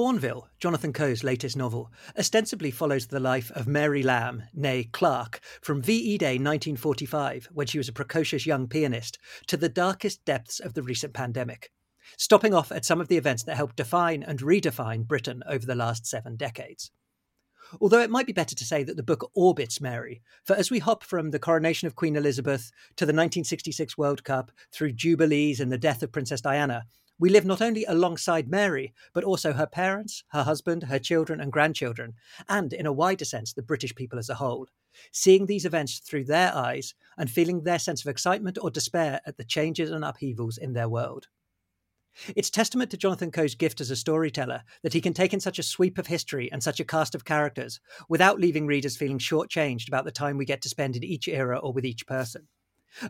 Bournville, Jonathan Coe's latest novel, ostensibly follows the life of Mary Lamb, née Clark, from VE Day 1945, when she was a precocious young pianist, to the darkest depths of the recent pandemic, stopping off at some of the events that helped define and redefine Britain over the last seven decades. Although it might be better to say that the book orbits Mary, for as we hop from the coronation of Queen Elizabeth to the 1966 World Cup, through Jubilees and the death of Princess Diana, we live not only alongside Mary, but also her parents, her husband, her children and grandchildren, and in a wider sense, the British people as a whole, seeing these events through their eyes and feeling their sense of excitement or despair at the changes and upheavals in their world. It's testament to Jonathan Coe's gift as a storyteller that he can take in such a sweep of history and such a cast of characters without leaving readers feeling shortchanged about the time we get to spend in each era or with each person.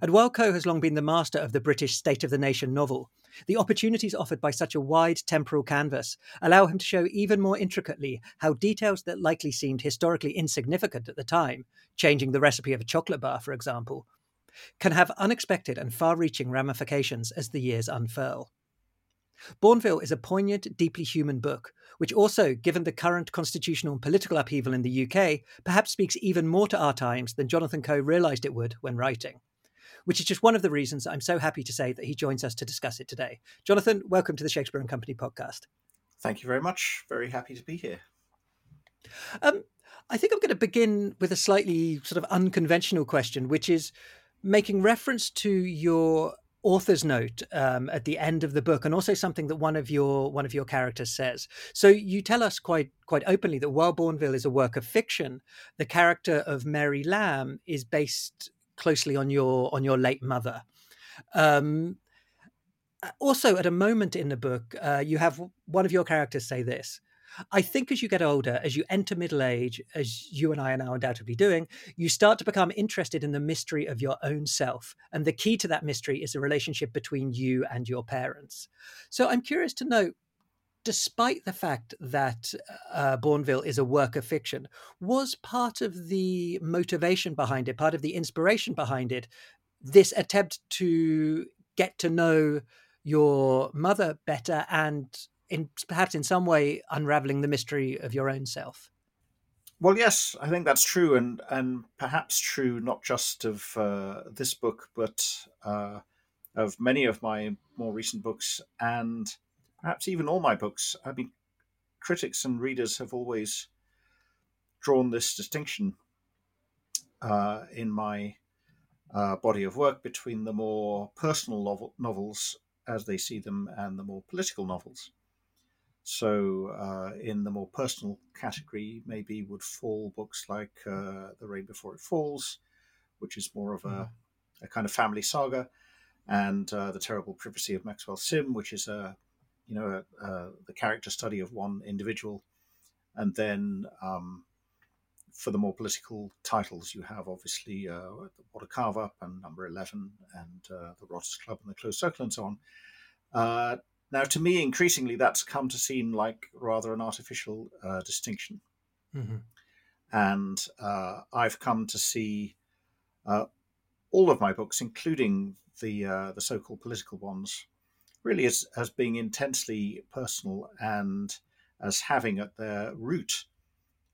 And while Coe has long been the master of the British State of the Nation novel, the opportunities offered by such a wide temporal canvas allow him to show even more intricately how details that likely seemed historically insignificant at the time, changing the recipe of a chocolate bar, for example, can have unexpected and far reaching ramifications as the years unfurl. Bournville is a poignant, deeply human book, which also, given the current constitutional and political upheaval in the UK, perhaps speaks even more to our times than Jonathan Coe realised it would when writing which is just one of the reasons I'm so happy to say that he joins us to discuss it today. Jonathan, welcome to the Shakespeare and Company podcast. Thank you very much. Very happy to be here. Um, I think I'm going to begin with a slightly sort of unconventional question, which is making reference to your author's note um, at the end of the book, and also something that one of your one of your characters says. So you tell us quite quite openly that while Bournville is a work of fiction, the character of Mary Lamb is based closely on your on your late mother. Um, also, at a moment in the book, uh, you have one of your characters say this. I think as you get older, as you enter middle age, as you and I are now undoubtedly doing, you start to become interested in the mystery of your own self. And the key to that mystery is the relationship between you and your parents. So I'm curious to know despite the fact that uh, Bournville is a work of fiction, was part of the motivation behind it, part of the inspiration behind it, this attempt to get to know your mother better and in perhaps in some way unraveling the mystery of your own self. Well, yes, I think that's true, and and perhaps true not just of uh, this book, but uh, of many of my more recent books, and perhaps even all my books, I mean, critics and readers have always drawn this distinction uh, in my uh, body of work between the more personal novel, novels as they see them and the more political novels. So, uh, in the more personal category, maybe would fall books like uh, The Rain Before It Falls, which is more of a, mm. a kind of family saga, and uh, The Terrible Privacy of Maxwell Sim, which is a you know, uh, the character study of one individual, and then um, for the more political titles, you have obviously uh, What a Carve Up and Number Eleven and uh, the Rotters Club and the Closed Circle and so on. Uh, now, to me, increasingly, that's come to seem like rather an artificial uh, distinction, mm-hmm. and uh, I've come to see all of my books, including the the so-called political ones, really as, as being intensely personal and as having at their root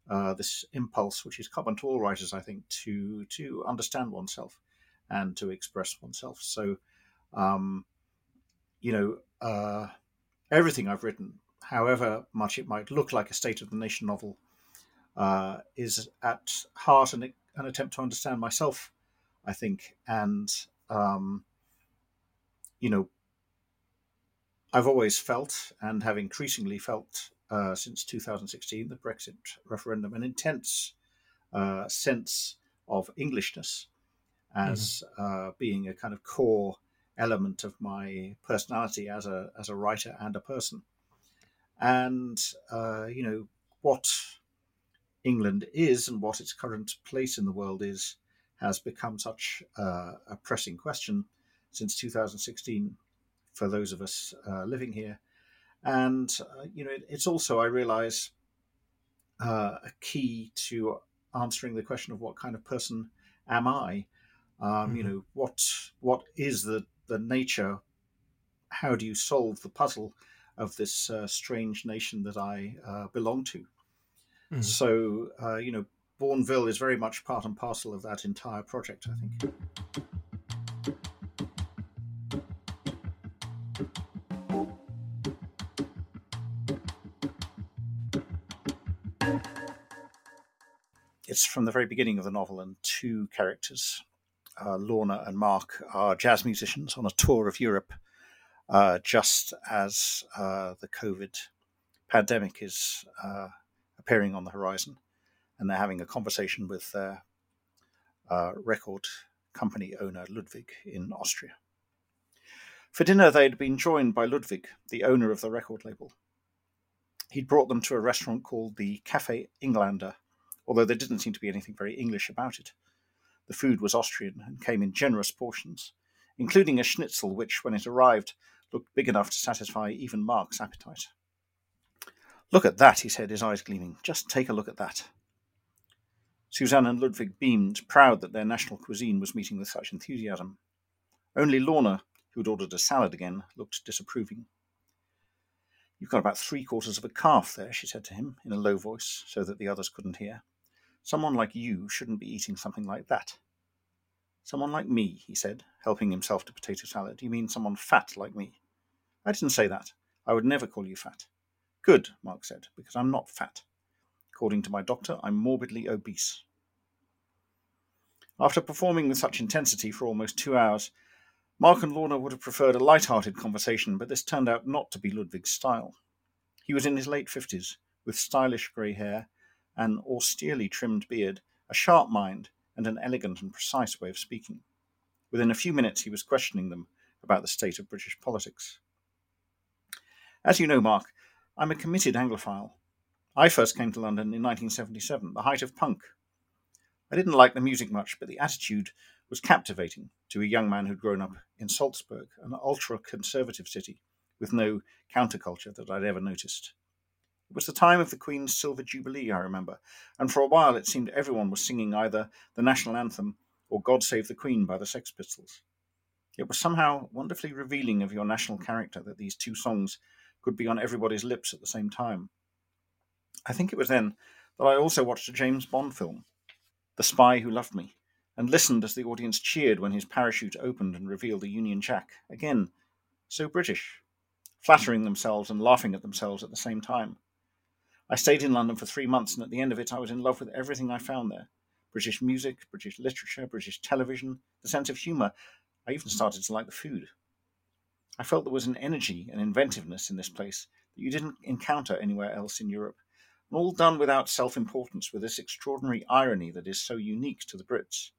uh, this impulse, which is common to all writers, I think, to to understand oneself and to express oneself. So, um, you know, uh, everything I've written, however much it might look like a state of the nation novel, uh, is at heart an, an, attempt to understand myself, I think, and um, you know, I've always felt and have increasingly felt uh, since 2016, the Brexit referendum, an intense uh, sense of Englishness as mm-hmm. uh, being a kind of core element of my personality as a as a writer and a person. And uh, you know what England is and what its current place in the world is has become such a pressing question since 2016 for those of us uh, living here. And, uh, you know, it, it's also, I realize, uh, a key to answering the question of what kind of person am I? Um, mm-hmm. You know, what what is the, the nature? How do you solve the puzzle of this uh, strange nation that I uh, belong to. Mm. So, uh, you know, Bournville is very much part and parcel of that entire project, I think. It's from the very beginning of the novel, and two characters, uh, Lorna and Mark, are jazz musicians on a tour of Europe uh, just as uh, the COVID pandemic is uh, appearing on the horizon. And they're having a conversation with their uh, record company owner, Ludwig, in Austria. For dinner, they'd been joined by Ludwig, the owner of the record label. He'd brought them to a restaurant called the Cafe Englander, although there didn't seem to be anything very English about it. The food was Austrian and came in generous portions, including a schnitzel which, when it arrived, looked big enough to satisfy even Mark's appetite. Look at that, he said, his eyes gleaming. Just take a look at that. Suzanne and Ludwig beamed, proud that their national cuisine was meeting with such enthusiasm. Only Lorna, who'd ordered a salad again, looked disapproving. You've got about three quarters of a calf there, she said to him, in a low voice, so that the others couldn't hear. Someone like you shouldn't be eating something like that. Someone like me, he said, helping himself to potato salad. You mean someone fat like me? I didn't say that. I would never call you fat. Good, Mark said, because I'm not fat. According to my doctor, I'm morbidly obese. After performing with such intensity for almost two hours, Mark and Lorna would have preferred a light-hearted conversation, but this turned out not to be Ludwig's style. He was in his late fifties, with stylish grey hair, an austerely trimmed beard, a sharp mind, and an elegant and precise way of speaking. Within a few minutes, he was questioning them about the state of British politics. As you know, Mark, I'm a committed Anglophile. I first came to London in 1977, the height of punk. I didn't like the music much, but the attitude was captivating to a young man who'd grown up in Salzburg, an ultra conservative city with no counterculture that I'd ever noticed. It was the time of the Queen's Silver Jubilee, I remember, and for a while it seemed everyone was singing either the national anthem or God Save the Queen by the Sex Pistols. It was somehow wonderfully revealing of your national character that these two songs could be on everybody's lips at the same time. I think it was then that I also watched a James Bond film, The Spy Who Loved Me, and listened as the audience cheered when his parachute opened and revealed the Union Jack. Again, so British, flattering themselves and laughing at themselves at the same time. I stayed in London for three months, and at the end of it, I was in love with everything I found there British music, British literature, British television, the sense of humour. I even started to like the food. I felt there was an energy and inventiveness in this place that you didn't encounter anywhere else in Europe, and all done without self importance, with this extraordinary irony that is so unique to the Brits.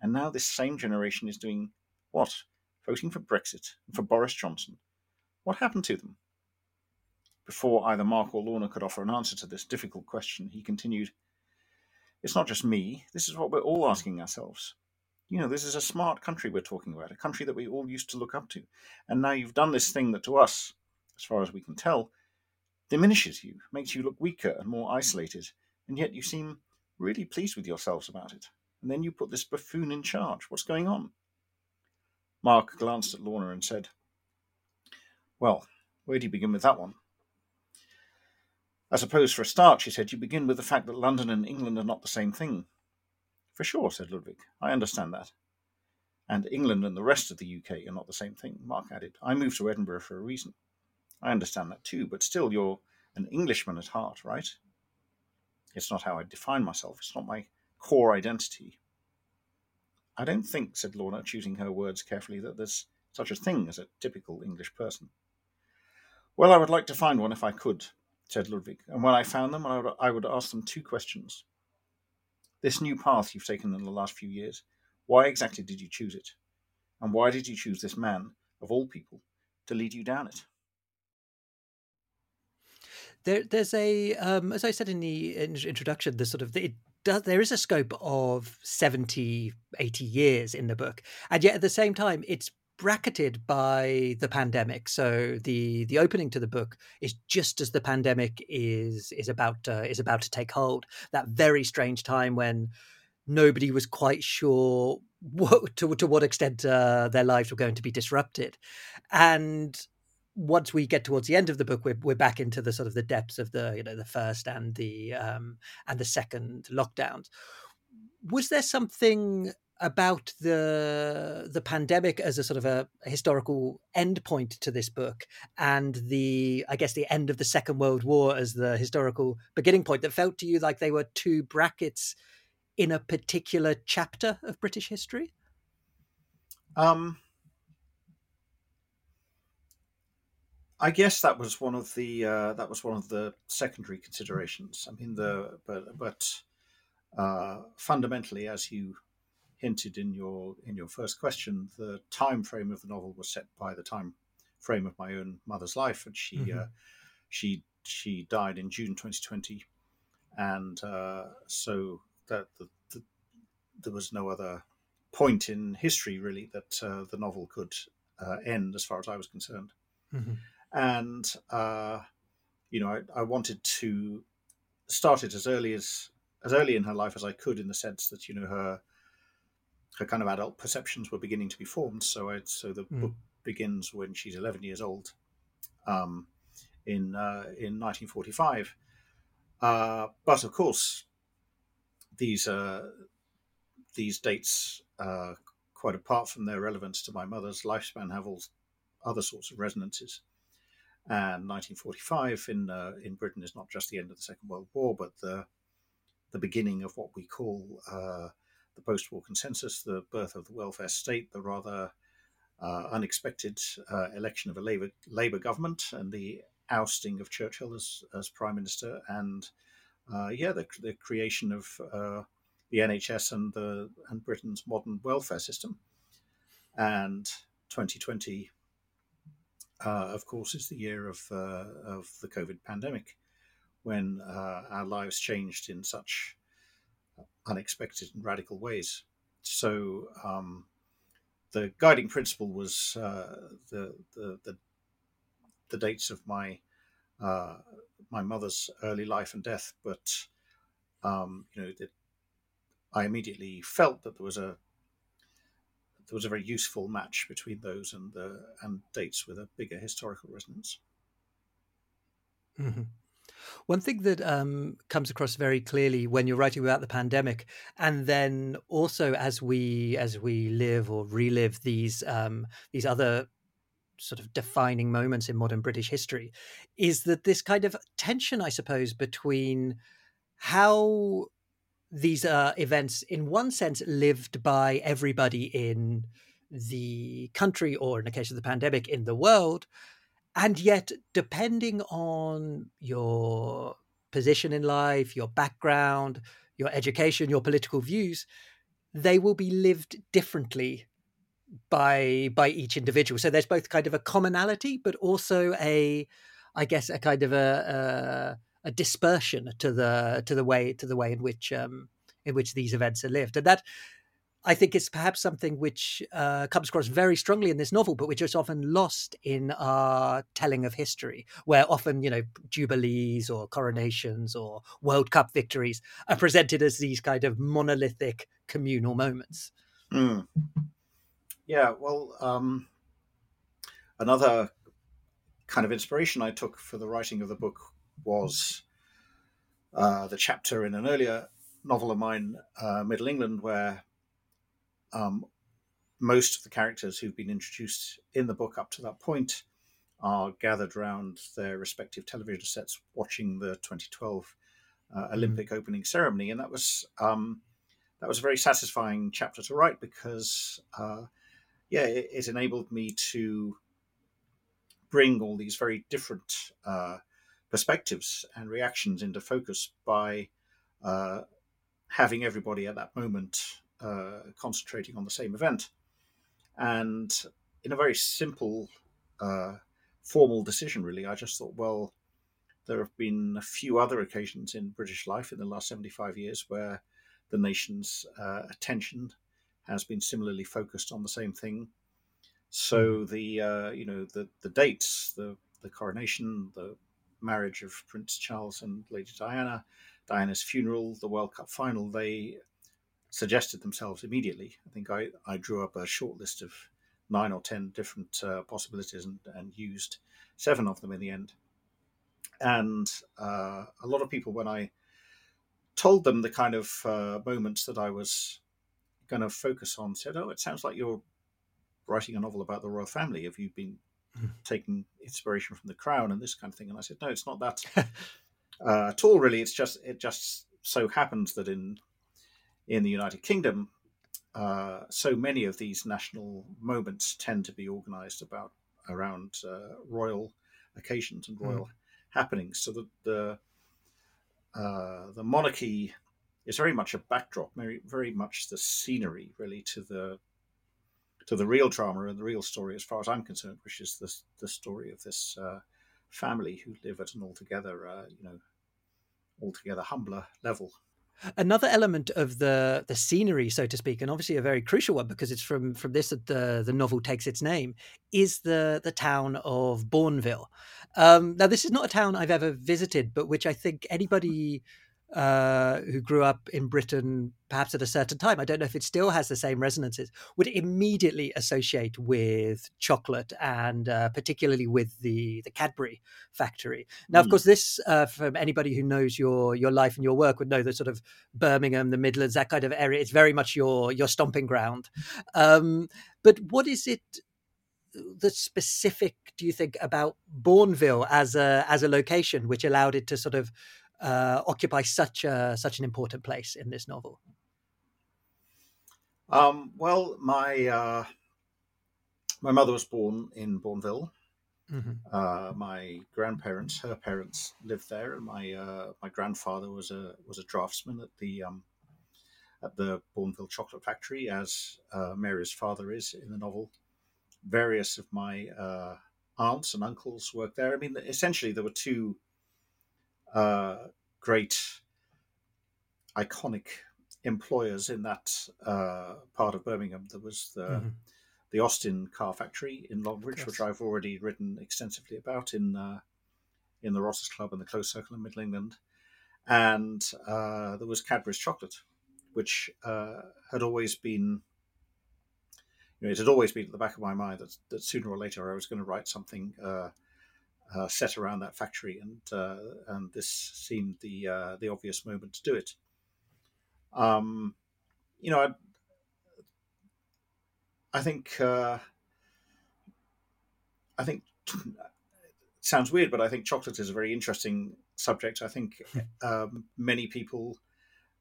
And now this same generation is doing what? Voting for Brexit and for Boris Johnson. What happened to them? Before either Mark or Lorna could offer an answer to this difficult question, he continued, It's not just me. This is what we're all asking ourselves. You know, this is a smart country we're talking about, a country that we all used to look up to. And now you've done this thing that to us, as far as we can tell, diminishes you, makes you look weaker and more isolated, and yet you seem really pleased with yourselves about it. And then you put this buffoon in charge. What's going on? Mark glanced at Lorna and said, Well, where do you begin with that one? I suppose for a start, she said, you begin with the fact that London and England are not the same thing. For sure, said Ludwig. I understand that. And England and the rest of the UK are not the same thing, Mark added. I moved to Edinburgh for a reason. I understand that too, but still, you're an Englishman at heart, right? It's not how I define myself. It's not my core identity. I don't think, said Lorna, choosing her words carefully, that there's such a thing as a typical English person. Well, I would like to find one if I could, said Ludwig. And when I found them, I would, I would ask them two questions. This new path you've taken in the last few years, why exactly did you choose it? And why did you choose this man, of all people, to lead you down it? There, there's a, um, as I said in the introduction, the sort of it does, there is a scope of 70, 80 years in the book, and yet at the same time, it's bracketed by the pandemic. So the the opening to the book is just as the pandemic is is about uh, is about to take hold. That very strange time when nobody was quite sure what, to to what extent uh, their lives were going to be disrupted, and once we get towards the end of the book, we're we're back into the sort of the depths of the you know the first and the um, and the second lockdowns. Was there something about the the pandemic as a sort of a, a historical endpoint to this book, and the I guess the end of the Second World War as the historical beginning point that felt to you like they were two brackets in a particular chapter of British history? Um, I guess that was one of the uh, that was one of the secondary considerations. I mean, the but but uh, fundamentally, as you hinted in your in your first question, the time frame of the novel was set by the time frame of my own mother's life, and she mm-hmm. uh, she she died in June 2020, and uh, so that the, the, there was no other point in history really that uh, the novel could uh, end, as far as I was concerned. Mm-hmm. And uh, you know, I, I wanted to start it as early as as early in her life as I could, in the sense that you know her her kind of adult perceptions were beginning to be formed. So I, so the mm. book begins when she's 11 years old, um, in uh, in 1945. Uh, but of course, these uh, these dates, uh, quite apart from their relevance to my mother's lifespan, have all other sorts of resonances. And 1945 in uh, in Britain is not just the end of the Second World War, but the the beginning of what we call uh, the post war consensus, the birth of the welfare state, the rather uh, unexpected uh, election of a Labour, Labour government, and the ousting of Churchill as, as Prime Minister, and uh, yeah, the, the creation of uh, the NHS and, the, and Britain's modern welfare system. And 2020, uh, of course, is the year of, uh, of the COVID pandemic when our lives changed in such unexpected and radical ways. So um, the guiding principle was uh, the, the, the the dates of my uh, my mother's early life and death, but um, you know I immediately felt that there was a there was a very useful match between those and the and dates with a bigger historical resonance. Mm-hmm. One thing that um, comes across very clearly when you're writing about the pandemic, and then also as we as we live or relive these um, these other sort of defining moments in modern British history, is that this kind of tension, I suppose, between how these uh, events, in one sense, lived by everybody in the country, or in the case of the pandemic, in the world, and yet depending on your position in life your background your education your political views they will be lived differently by by each individual. So there's both kind of a commonality but also a i guess a kind of a a, a dispersion to the to the way to the way in which um in which these events are lived. And that I think it's perhaps something which uh, comes across very strongly in this novel, but which is often lost in our telling of history, where often, you know, jubilees or coronations or World Cup victories are presented as these kind of monolithic communal moments. Mm. Yeah, well, um, another kind of inspiration I took for the writing of the book was uh, the chapter in an earlier novel of mine, uh, Middle England, where um, most of the characters who've been introduced in the book up to that point are gathered around their respective television sets watching the 2012 uh, hmm. Olympic mm. opening ceremony, and that was um, that was a very satisfying chapter to write because, uh, yeah, it, it, enabled me to bring all these very different uh, perspectives and reactions into focus by uh, having everybody at that moment uh, concentrating on the same event. And in a very simple, uh, formal decision, really, I just thought, well, there have been a few other occasions in British life in the last 75 years where the nation's uh, attention has been similarly focused on the same thing. So hmm. the uh, you know the the dates, the the coronation, the marriage of Prince Charles and Lady Diana, Diana's funeral, the World Cup final, they suggested themselves immediately. I think I, I drew up a short list of nine or ten different uh, possibilities and, and, used seven of them in the end. And uh, a lot of people, when I told them the kind of uh, moments that I was going to focus on, said, "Oh, it sounds like you're writing a novel about the royal family. Have you been hmm. taking inspiration from the crown and this kind of thing?" And I said, "No, it's not that uh, at all. Really, it's just it just so happens that in in the United Kingdom, uh, so many of these national moments tend to be organised about around uh, royal occasions and royal mm. happenings. So that the uh, the monarchy is very much a backdrop, very very much the scenery, really, to the to the real drama and the real story, as far as I'm concerned, which is the the story of this uh, family who live at an altogether, uh, you know, altogether humbler level. Another element of the the scenery, so to speak, and obviously a very crucial one because it's from from this that the the novel takes its name, is the the town of Bournville. Um, now, this is not a town I've ever visited, but which I think anybody uh, who grew up in Britain perhaps at a certain time, I don't know if it still has the same resonances, would immediately associate with chocolate and uh, particularly with the, the Cadbury factory. Now, mm. of course, this, uh, from anybody who knows your, your life and your work, would know that sort of Birmingham, the Midlands, that kind of area, it's very much your, your stomping ground. Um, but what is it the specific do you think about Bournville as a as a location which allowed it to sort of uh, occupy such a such an important place in this novel? Um, well, my uh, my mother was born in Bournville. Mm-hmm. Uh, my grandparents, her parents, lived there, and my uh, my grandfather was a was a draftsman at the um, at the Bournville Chocolate Factory, as uh, Mary's father is in the novel. Various of my uh, aunts and uncles worked there. I mean, essentially, there were two uh, great iconic employers in that uh, part of Birmingham. There was the mm-hmm. the Austin Car Factory in Longbridge, which I've already written extensively about in uh, in the Rotters Club and the Closed Circle in Middle England, and uh, there was Cadbury's Chocolate, which uh, had always been. You know, it had always been at the back of my mind that, that sooner or later I was going to write something uh, set around that factory, and uh, and this seemed the uh, the obvious moment to do it. Um, you know, I, I think uh, I think it sounds weird, but I think chocolate is a very interesting subject. I think um, many people,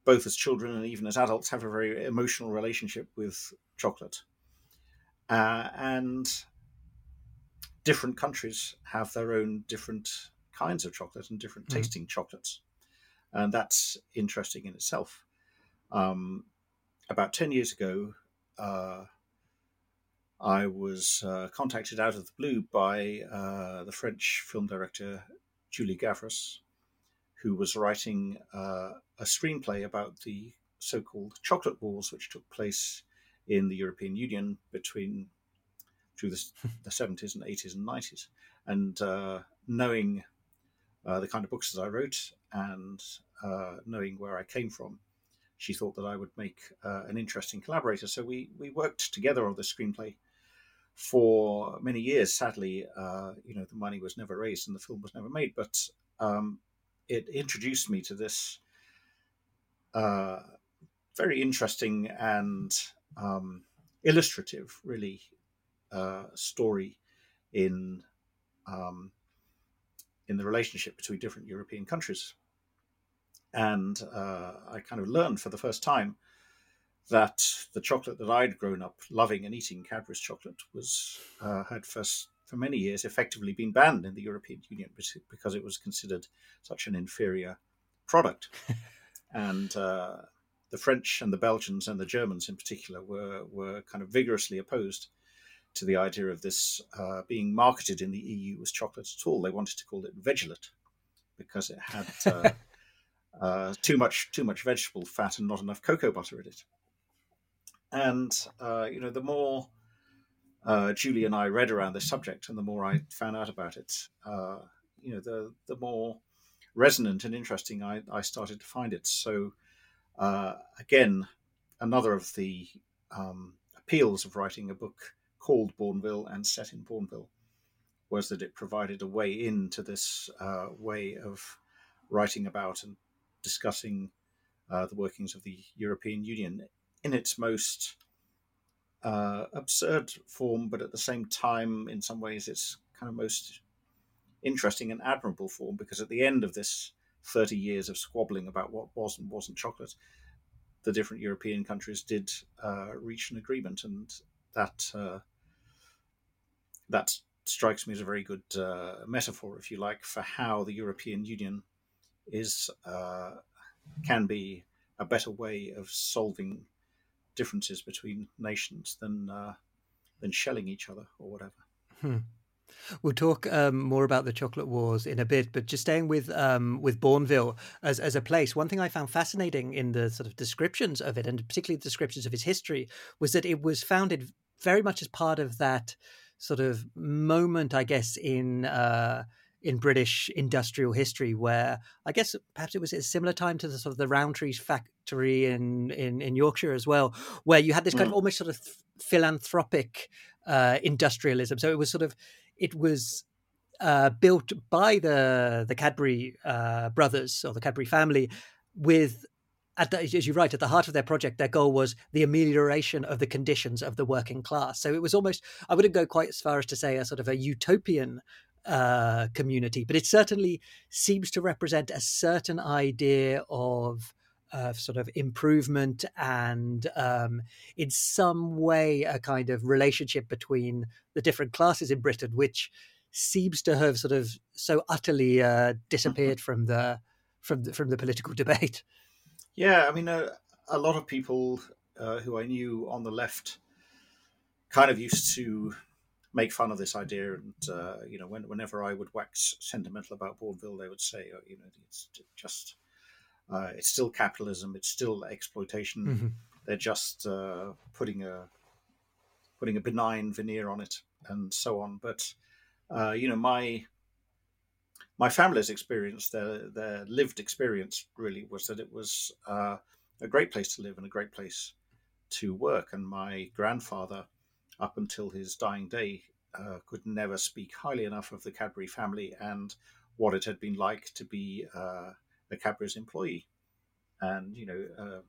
both as children and even as adults, have a very emotional relationship with chocolate, uh, and different countries have their own different kinds of chocolate and different mm. tasting chocolates. And that's interesting in itself. Um, about 10 years ago, uh, I was uh, contacted out of the blue by uh, the French film director Julie Gavras, who was writing uh, a screenplay about the so called chocolate wars, which took place in the European Union between through the, the 70s and 80s and 90s. And uh, knowing uh, the kind of books that I wrote and uh, knowing where I came from, she thought that I would make uh, an interesting collaborator. So we, we worked together on the screenplay for many years. Sadly, uh, you know, the money was never raised and the film was never made, but um, it introduced me to this uh, very interesting and um, illustrative, really, uh, story in um, in the relationship between different European countries. And uh, I kind of learned for the first time that the chocolate that I'd grown up loving and eating, Cadbury's chocolate, was uh, had first for many years effectively been banned in the European Union because it was considered such an inferior product. and uh, the French and the Belgians and the Germans in particular were were kind of vigorously opposed to the idea of this uh, being marketed in the EU as chocolate at all. They wanted to call it vegelate because it had uh, uh, too much too much vegetable fat and not enough cocoa butter in it. And uh, you know, the more uh, Julie and I read around this subject, and the more I found out about it, uh, you know, the the more resonant and interesting I, I started to find it. So again, another of the um, appeals of writing a book called Bournville and set in Bournville was that it provided a way into this uh, way of writing about and discussing uh, the workings of the European Union in its most uh, absurd form, but at the same time, in some ways, it's kind of most interesting and admirable form because at the end of this 30 years of squabbling about what was and wasn't chocolate, the different European countries did uh, reach an agreement, and that uh, that strikes me as a very good uh, metaphor, if you like, for how the European Union is uh, can be a better way of solving differences between nations than uh, than shelling each other or whatever. Hmm. We'll talk um, more about the chocolate wars in a bit, but just staying with um, with Bournville as as a place, one thing I found fascinating in the sort of descriptions of it, and particularly the descriptions of its history, was that it was founded very much as part of that sort of moment, I guess, in uh, in British industrial history, where I guess perhaps it was a similar time to the sort of the Rowntree's factory in, in, in Yorkshire as well, where you had this kind mm. of almost sort of philanthropic uh, industrialism. So it was sort of it was uh, built by the the Cadbury uh, brothers or the Cadbury family with at the, as you write, at the heart of their project, their goal was the amelioration of the conditions of the working class. So it was almost, I wouldn't go quite as far as to say a sort of a utopian uh, community, but it certainly seems to represent a certain idea of uh, sort of improvement and um, in some way a kind of relationship between the different classes in Britain, which seems to have sort of so utterly uh, mm-hmm. disappeared from the from the, from the political debate. Yeah, I mean, uh, a lot of people uh, who I knew on the left kind of used to make fun of this idea. And uh, you know, when, whenever I would wax sentimental about Bournville, they would say, oh, you know, it's just uh, it's still capitalism, it's still exploitation. Mm-hmm. They're just uh, putting a putting a benign veneer on it, and so on. But uh, you know, my my family's experience, their their lived experience, really was that it was uh, a great place to live and a great place to work. And my grandfather up until his dying day, uh, could never speak highly enough of the Cadbury family and what it had been like to be a Cadbury's employee. And you know, uh,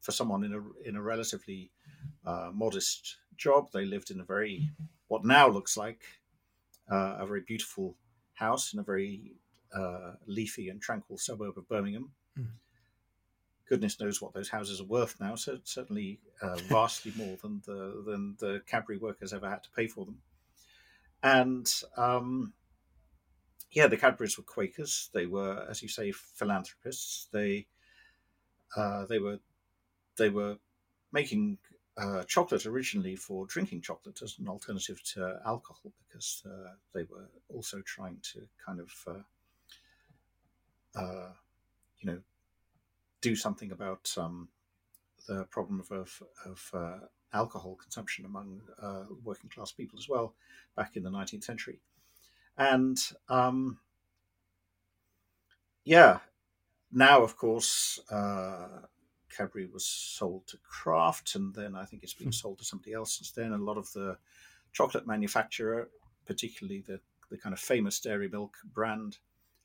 for someone in a in a relatively uh, modest job, they lived in a very what now looks like uh, a very beautiful house in a very uh, leafy and tranquil suburb of Birmingham. Mm goodness knows what those houses are worth now. So certainly uh, vastly more than the than the Cadbury workers ever had to pay for them. And um, yeah, the Cadburys were Quakers. They were, as you say, philanthropists. They uh, they were they were making uh, chocolate originally for drinking chocolate as an alternative to alcohol because uh, they were also trying to kind of uh, uh, you know do something about um, the problem of, of, of uh, alcohol consumption among working class people as well back in the 19th century. And um, yeah, now, of course, uh, Cadbury was sold to Kraft, and then I think it's been hmm. sold to somebody else since then. A lot of the chocolate manufacturer, particularly the, the kind of famous Dairy Milk brand,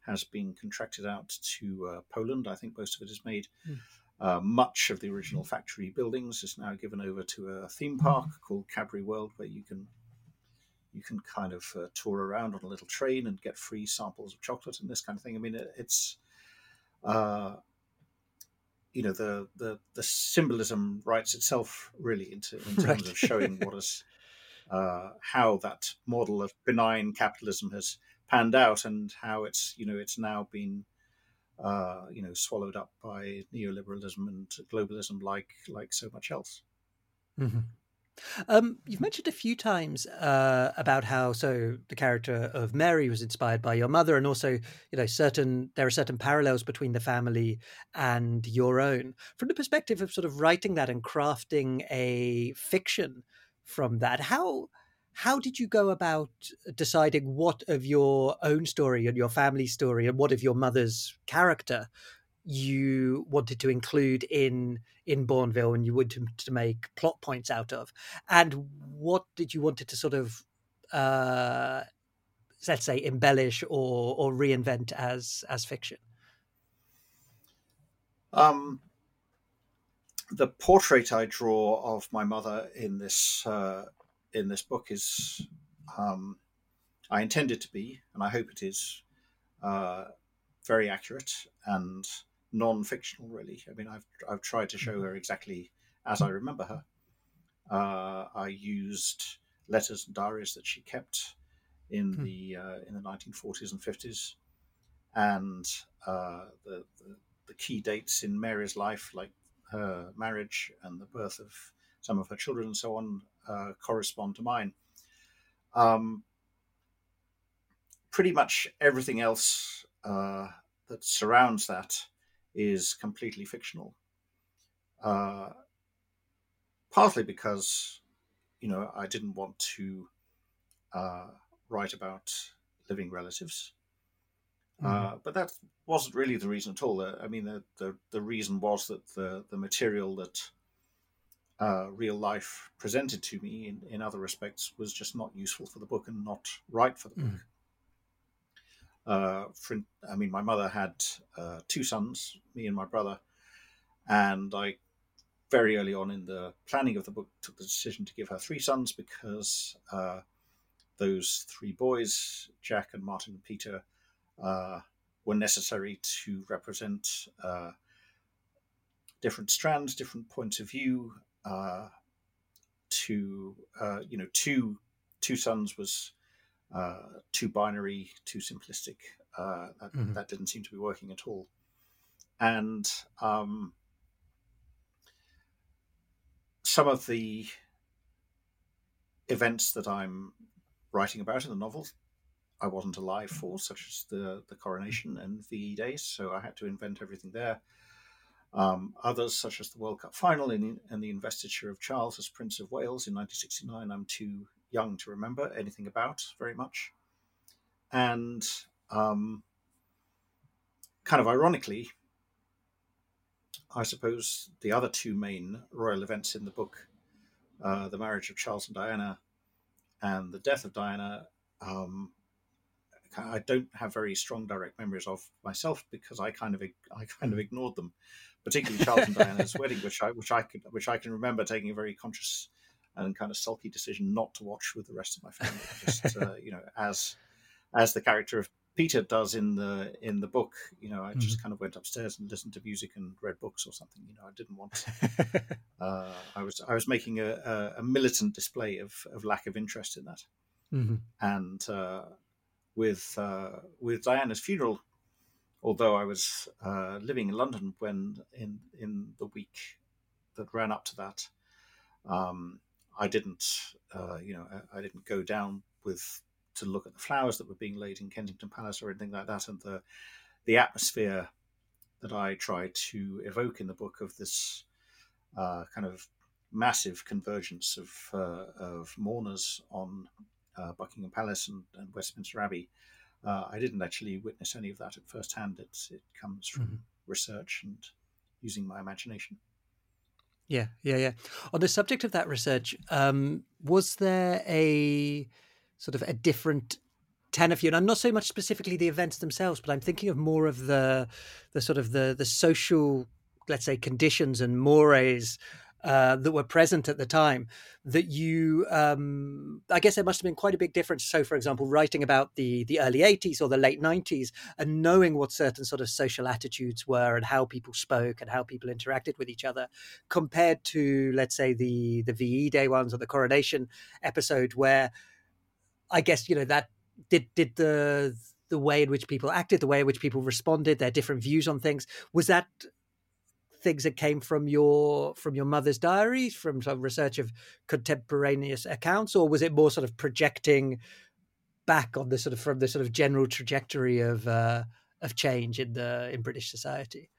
has been contracted out to uh, Poland. I think most of it is made. Mm. Uh, much of the original factory buildings is now given over to a theme park called Cadbury World, where you can you can kind of uh, tour around on a little train and get free samples of chocolate and this kind of thing. I mean, it, it's uh, you know the, the the symbolism writes itself really into in terms right. of showing what is uh, how that model of benign capitalism has panned out and how it's you know it's now been uh, you know swallowed up by neoliberalism and globalism like like so much else. Mm-hmm. Um, you've mentioned a few times uh, about how so the character of Mary was inspired by your mother, and also you know certain there are certain parallels between the family and your own. From the perspective of sort of writing that and crafting a fiction from that, how how did you go about deciding what of your own story and your family story and what of your mother's character you wanted to include in in Bournville and you wanted to make plot points out of, and what did you wanted to sort of uh, let's say embellish or or reinvent as as fiction? Um, the portrait I draw of my mother in this uh, in this book is um, I intend it to be, and I hope it is, uh, very accurate and non-fictional. Really, I mean, I've I've tried to show her exactly as I remember her. Uh, I used letters and diaries that she kept in hmm. the uh, in the 1940s and 50s, and uh, the, the, the key dates in Mary's life, like her marriage and the birth of some of her children and so on, uh, correspond to mine. Um, pretty much everything else uh, that surrounds that is completely fictional. Uh, partly because, you know, I didn't want to uh, write about living relatives. Mm-hmm. Uh, but that wasn't really the reason at all. I mean, the, the, the reason was that the, the material that uh, real life presented to me in, in other respects was just not useful for the book and not right for the book. Uh, I mean, my mother had uh, two sons, me and my brother, and I very early on in the planning of the book took the decision to give her three sons because uh, those three boys, Jack and Martin and Peter, uh, were necessary to represent uh, different strands, different points of view. Uh, to you know, two two sons was uh, too binary, too simplistic. Uh, that, mm-hmm. that, didn't seem to be working at all. And um, some of the events that I'm writing about in the novel I wasn't alive for, such as the, the coronation and VE days, so I had to invent everything there. Um, others, such as the World Cup final and, and, the investiture of Charles as Prince of Wales in 1969, I'm too young to remember anything about very much. And um, kind of ironically, I suppose the other two main royal events in the book, uh, the marriage of Charles and Diana and the death of Diana, um, I don't have very strong direct memories of myself because I kind of I kind of ignored them, particularly Charles and Diana's wedding, which I which I could which I can remember taking a very conscious and kind of sulky decision not to watch with the rest of my family. Just uh, you know, as as the character of Peter does in the in the book, you know, I just kind of went upstairs and listened to music and read books or something. You know, I didn't want. To, uh, I was I was making a, a, a, militant display of, of lack of interest in that, mm-hmm. and uh, with uh, with Diana's funeral. Although I was uh, living in London when in in the week that ran up to that, um, I didn't uh, you know I, I, didn't go down with to look at the flowers that were being laid in Kensington Palace or anything like that, and the the atmosphere that I try to evoke in the book of this uh, kind of massive convergence of uh, of mourners on uh, Buckingham Palace and, and Westminster Abbey. Uh, I didn't actually witness any of that at first hand. It's, it comes from mm-hmm. research and using my imagination. Yeah, yeah, yeah. On the subject of that research, um, was there a sort of a different tenor for you? And I'm not so much specifically the events themselves, but I'm thinking of more of the the sort of the the social, let's say, conditions and mores uh, that were present at the time that you um, i guess there must have been quite a big difference. So for example writing about the the early 80s or the late 90s and knowing what certain sort of social attitudes were and how people spoke and how people interacted with each other compared to let's say the the ve day ones or the coronation episode where i guess you know that did did the the way in which people acted the way in which people responded their different views on things. Was that things that came from your from your mother's diaries, from some research of contemporaneous accounts, or was it more sort of projecting back on the sort of from the sort of general trajectory of uh, of change in the in British society?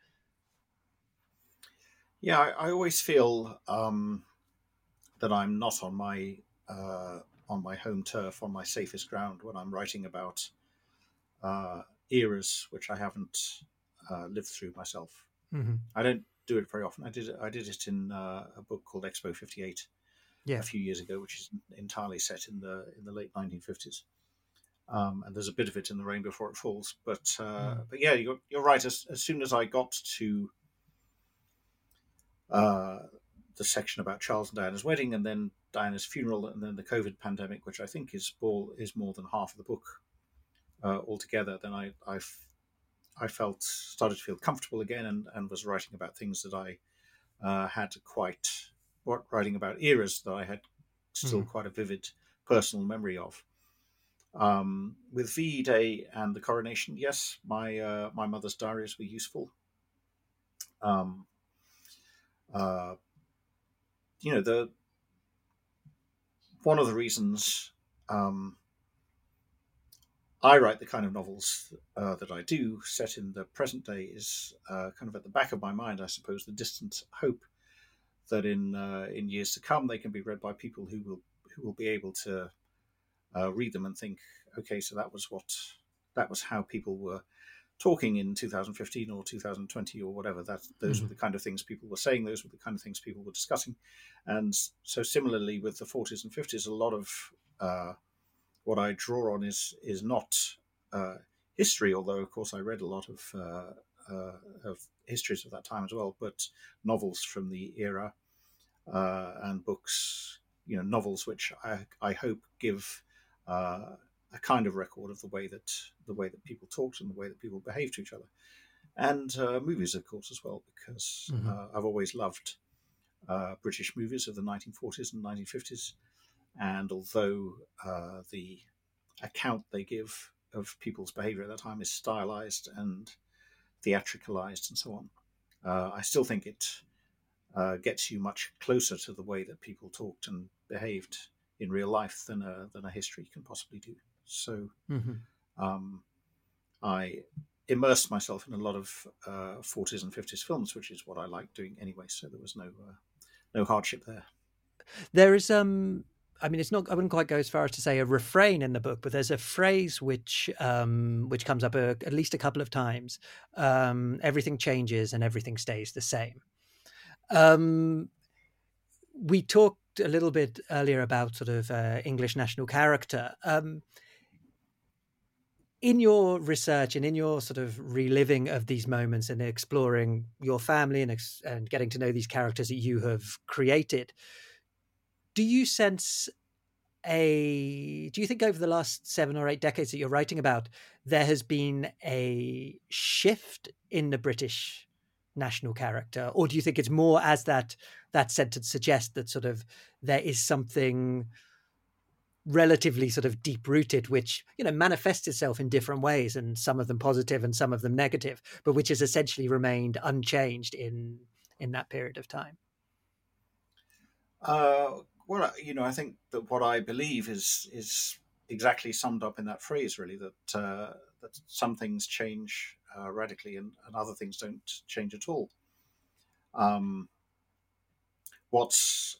Yeah, I, I always feel um, that I'm not on my uh, on my home turf, on my safest ground when I'm writing about uh, eras which I haven't uh, lived through myself. Mm-hmm. I don't do it very often. I did I did it in uh, a book called Expo '58 Yeah. a few years ago, which is entirely set in the in the late 1950s. Um, and there's a bit of it in the rain before it falls, but uh, Mm. but yeah, you're, you're right. As, as soon as I got to uh, the section about Charles and Diana's wedding, and then Diana's funeral, and then the COVID pandemic, which I think is all, is more than half of the book uh, altogether, then I I I felt started to feel comfortable again, and, and was writing about things that I uh, had quite what writing about eras that I had still Mhm. quite a vivid personal memory of. Um, with VE Day and the coronation, yes, my uh, my mother's diaries were useful. Um, uh, you know the one of the reasons um, I write the kind of novels uh, that I do, set in the present day, is uh, kind of at the back of my mind, I suppose, the distant hope that in uh, in years to come they can be read by people who will who will be able to uh, read them and think, okay, so that was what that was how people were talking in 2015 or 2020 or whatever. That those were the kind of things people were saying. Those were the kind of things people were discussing. And so similarly with the 40s and 50s, a lot of uh, what I draw on is is not uh, history, although of course I read a lot of uh, uh, of histories of that time as well, but novels from the era uh, and books, you know, novels which I, I hope give uh, a kind of record of the way that the way that people talked and the way that people behaved to each other, and uh, movies, of course, as well, because Mhm. uh, I've always loved uh, British movies of the 1940s and 1950s, and although uh, the account they give of people's behaviour at that time is stylized and theatricalized and so on, uh, I still think it uh, gets you much closer to the way that people talked and behaved in real life than a than a history can possibly do. So Mhm. um, I immersed myself in a lot of uh, 40s and 50s films, which is what I like doing anyway. So there was no uh, no hardship there. There is um I mean it's not I wouldn't quite go as far as to say a refrain in the book, but there's a phrase which um which comes up a, at least a couple of times. Um everything changes and everything stays the same. Um we talked a little bit earlier about sort of uh, English national character. Um in your research and in your sort of reliving of these moments and exploring your family and, ex- and getting to know these characters that you have created, do you sense a do you think over the last seven or eight decades that you're writing about there has been a shift in the british national character? Or do you think it's more as that that sentence suggests that sort of there is something relatively sort of deep rooted which you know manifests itself in different ways and some of them positive and some of them negative but which has essentially remained unchanged in in that period of time? Uh, well, you know, I think that what I believe is is exactly summed up in that phrase, really. That uh, that some things change uh, radically and, and other things don't change at all. Um, what's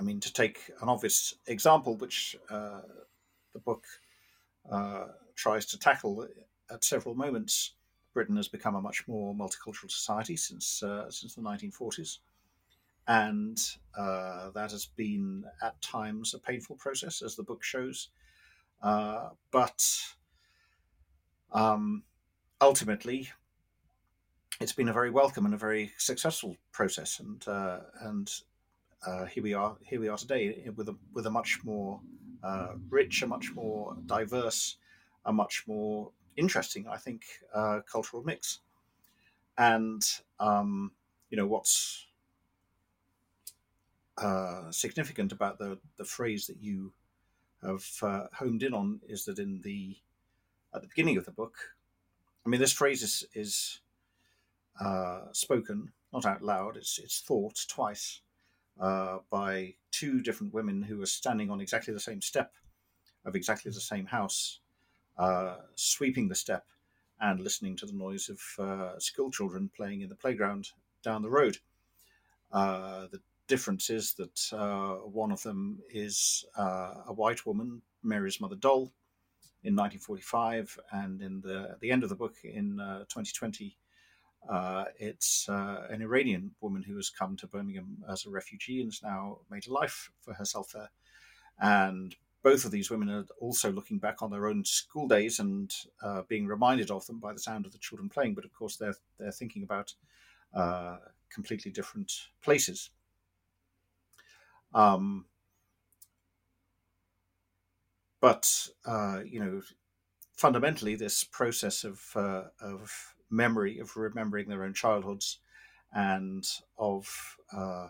I mean, to take an obvious example, which uh, the book uh, tries to tackle at several moments, Britain has become a much more multicultural society since uh, since the 1940s, and uh, that has been at times a painful process, as the book shows. Uh, but um, ultimately, it's been a very welcome and a very successful process, and uh, and uh, here we are here we are today with a with a much more uh, rich, a much more diverse, a much more interesting, I think, uh, cultural mix. And um, you know what's uh, significant about the the phrase that you have uh, homed in on is that in the at the beginning of the book, I mean, this phrase is is uh, spoken not out loud; it's it's thought twice uh, by two different women who are standing on exactly the same step of exactly the same house, uh, sweeping the step and listening to the noise of school children playing in the playground down the road. Uh, the difference is that uh, one of them is uh, a white woman, Mary's mother Doll, in 1945, and in the at the end of the book in 2020, uh, it's uh, an Iranian woman who has come to Birmingham as a refugee and has now made a life for herself there. And both of these women are also looking back on their own school days and uh, being reminded of them by the sound of the children playing. But of course, they're they're thinking about uh, completely different places. Um, but uh, you know, fundamentally, this process of uh, of memory of remembering their own childhoods and of uh,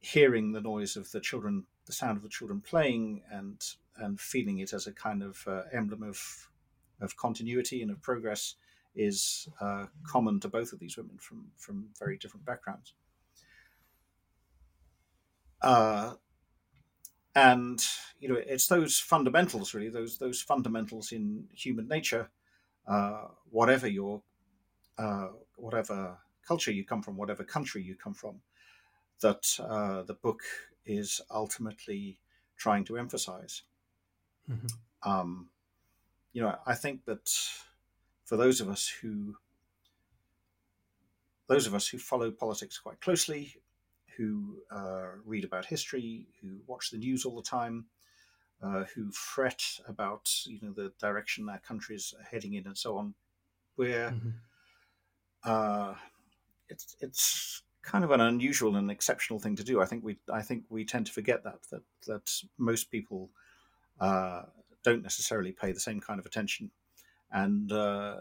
hearing the noise of the children, the sound of the children playing, and and feeling it as a kind of uh, emblem of of continuity and of progress is uh, common to both of these women from from very different backgrounds. Uh, and you know, it's those fundamentals really, those those fundamentals in human nature uh, whatever your uh, whatever culture you come from, whatever country you come from, that uh, the book is ultimately trying to emphasize. Mm-hmm. Um, you know, I think that for those of us who those of us who follow politics quite closely, who uh, read about history, who watch the news all the time, uh, who fret about you know the direction our countries are heading in and so on, where mm-hmm. uh, it's it's kind of an unusual and exceptional thing to do. I think we I think we tend to forget that that that most people uh, don't necessarily pay the same kind of attention, and uh,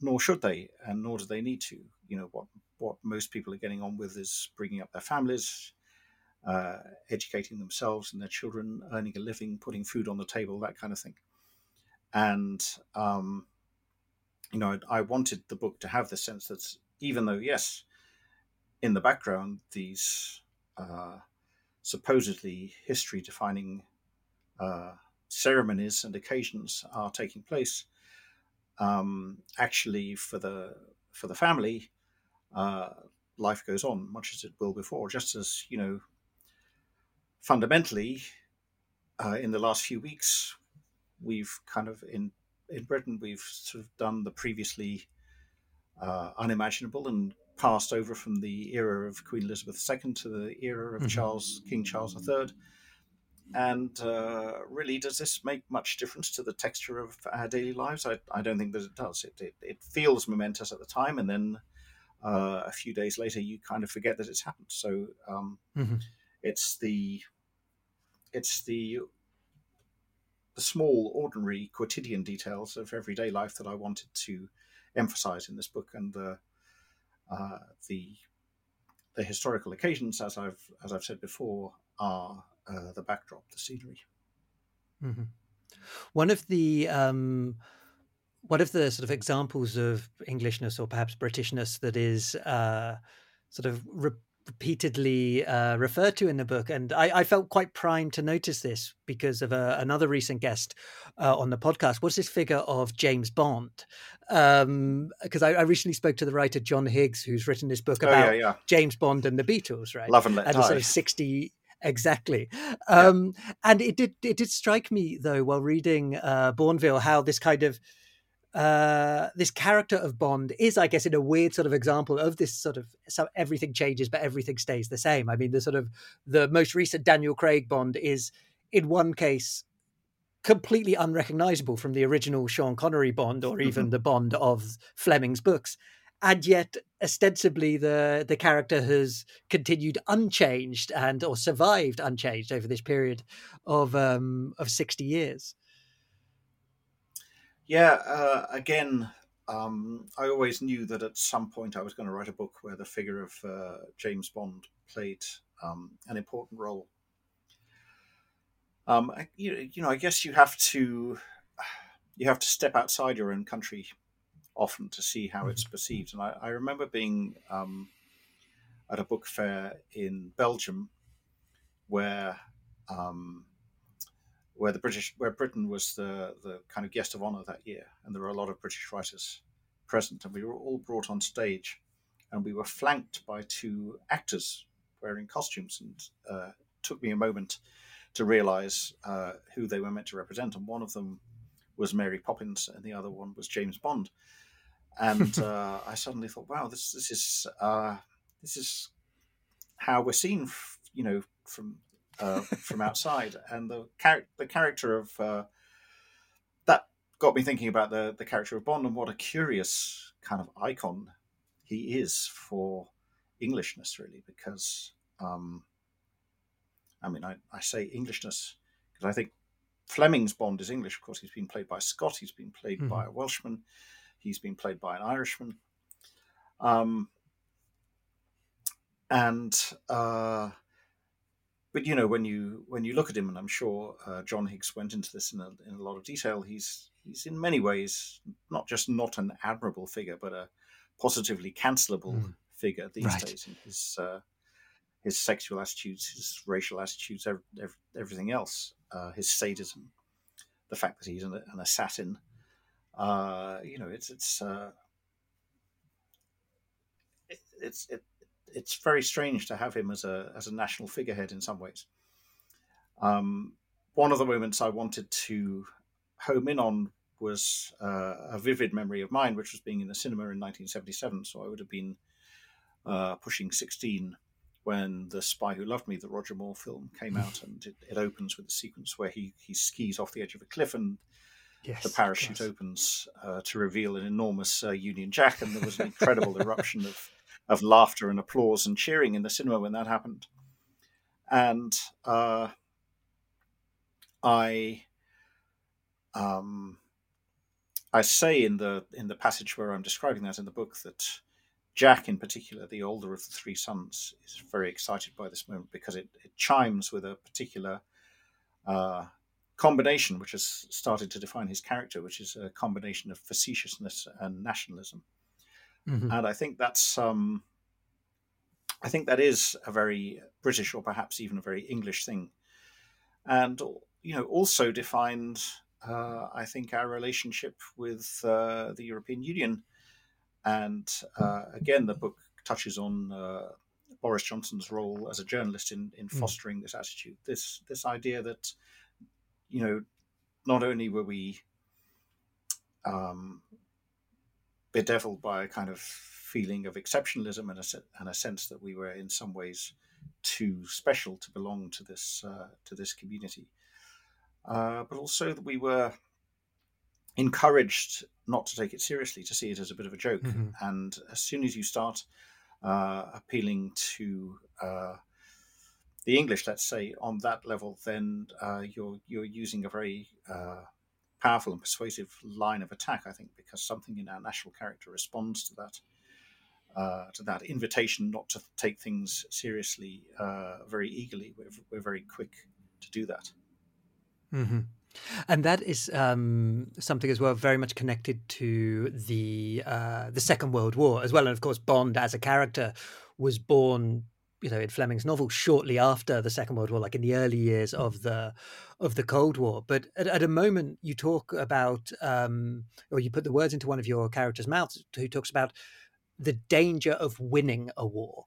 nor should they, and nor do they need to. You know what what most people are getting on with is bringing up their families, uh, educating themselves and their children, earning a living, putting food on the table, that kind of thing. And, um, you know, I, wanted the book to have the sense that even though, yes, in the background, these uh, supposedly history defining uh, ceremonies and occasions are taking place, um, actually, for the for the family, uh, life goes on much as it will before. Just as you know, fundamentally, uh, in the last few weeks, we've kind of in in Britain we've sort of done the previously uh, unimaginable and passed over from the era of Queen Elizabeth II to the era of mm-hmm. Charles King Charles III. And uh, really, does this make much difference to the texture of our daily lives? I, I don't think that it does. It, it, it feels momentous at the time, and then uh, a few days later, you kind of forget that it's happened. So um, mm-hmm. it's the it's the the small, ordinary, quotidian details of everyday life that I wanted to emphasize in this book, and the uh, the the historical occasions, as I've as I've said before, are uh, the backdrop, the scenery. Mm-hmm. One of the um, one of the sort of examples of Englishness or perhaps Britishness that is uh, sort of re- repeatedly uh, referred to in the book. And I, I, felt quite primed to notice this because of a, another recent guest uh, on the podcast was this figure of James Bond. Because um, I, I, recently spoke to the writer John Higgs, who's written this book about oh, yeah, yeah. James Bond and the Beatles, right? Love and Let and Die. sort of 60 exactly um, yeah. and it did it did strike me though while reading uh, bournville how this kind of uh, this character of Bond is, I guess, in a weird sort of example of this sort of so everything changes but everything stays the same. I mean, the sort of the most recent Daniel Craig Bond is, in one case, completely unrecognizable from the original Sean Connery Bond or even mm-hmm. the Bond of Fleming's books. And yet, ostensibly, the the character has continued unchanged and or survived unchanged over this period of um, of sixty years. Yeah, uh, again, um, I always knew that at some point I was going to write a book where the figure of uh, James Bond played um, an important role. Um, you, you know, I guess you have to you have to step outside your own country often to see how it's mm-hmm. perceived. And I, I remember being um, at a book fair in Belgium where um, where the British, where Britain was the the kind of guest of honor that year, and there were a lot of British writers present, and we were all brought on stage, and we were flanked by two actors wearing costumes, and uh, took me a moment to realize uh, who they were meant to represent, and one of them was Mary Poppins, and the other one was James Bond. And uh, I suddenly thought, wow, this this is uh, this is how we're seen, you know, from uh, from outside, and the char- the character of uh, that got me thinking about the the character of Bond and what a curious kind of icon he is for Englishness, really, because um, I mean, I, I say Englishness because I think Fleming's Bond is English. Of course, he's been played by a Scot. He's been played mm-hmm. by a Welshman. He's been played by an Irishman. Um, and uh, but you know when you when you look at him, and I'm sure uh, John Higgs went into this in a, in a lot of detail. He's he's in many ways not just not an admirable figure, but a positively cancelable mm. figure these right. days his uh, his sexual attitudes, his racial attitudes, every, everything else, uh, his sadism, the fact that he's an, an assassin. Uh, you know, it's it's uh, it, it's it, it's very strange to have him as a as a national figurehead in some ways. Um, one of the moments I wanted to home in on was uh, a vivid memory of mine, which was being in the cinema in 1977. So I would have been uh, pushing 16 when The Spy Who Loved Me, the Roger Moore film, came out, and it, it opens with a sequence where he, he skis off the edge of a cliff and yes, the parachute opens uh, to reveal an enormous uh, Union Jack, and there was an incredible eruption of, of laughter and applause and cheering in the cinema when that happened. And uh, I um, I say in the in the passage where I'm describing that in the book that Jack, in particular, the older of the three sons, is very excited by this moment because it, it chimes with a particular uh, combination which has started to define his character, which is a combination of facetiousness and nationalism. Mm-hmm. And I think that's um, I think that is a very British or perhaps even a very English thing, and you know also defined uh, I think our relationship with uh, the European Union and uh, again, the book touches on uh, Boris Johnson's role as a journalist in, in hmm. fostering mm. this attitude, this this idea that you know not only were we um, bedeviled by a kind of feeling of exceptionalism and a, and a sense that we were in some ways too special to belong to this uh, to this community, uh, but also that we were encouraged not to take it seriously, to see it as a bit of a joke. Mm-hmm. And as soon as you start uh, appealing to uh, the English, let's say, on that level, then uh, you're you're using a very uh, powerful and persuasive line of attack. I think because something in our national character responds to that. Uh, to that invitation not to take things seriously uh, very eagerly, we're, we're very quick to do that. Mm-hmm. And that is um, something as well, very much connected to the uh, the Second World War as well, and of course Bond as a character was born, you know, in Fleming's novel shortly after the Second World War, like in the early years of the of the Cold War. But at, at a moment, you talk about, um, or you put the words into one of your characters' mouths, who talks about the danger of winning a war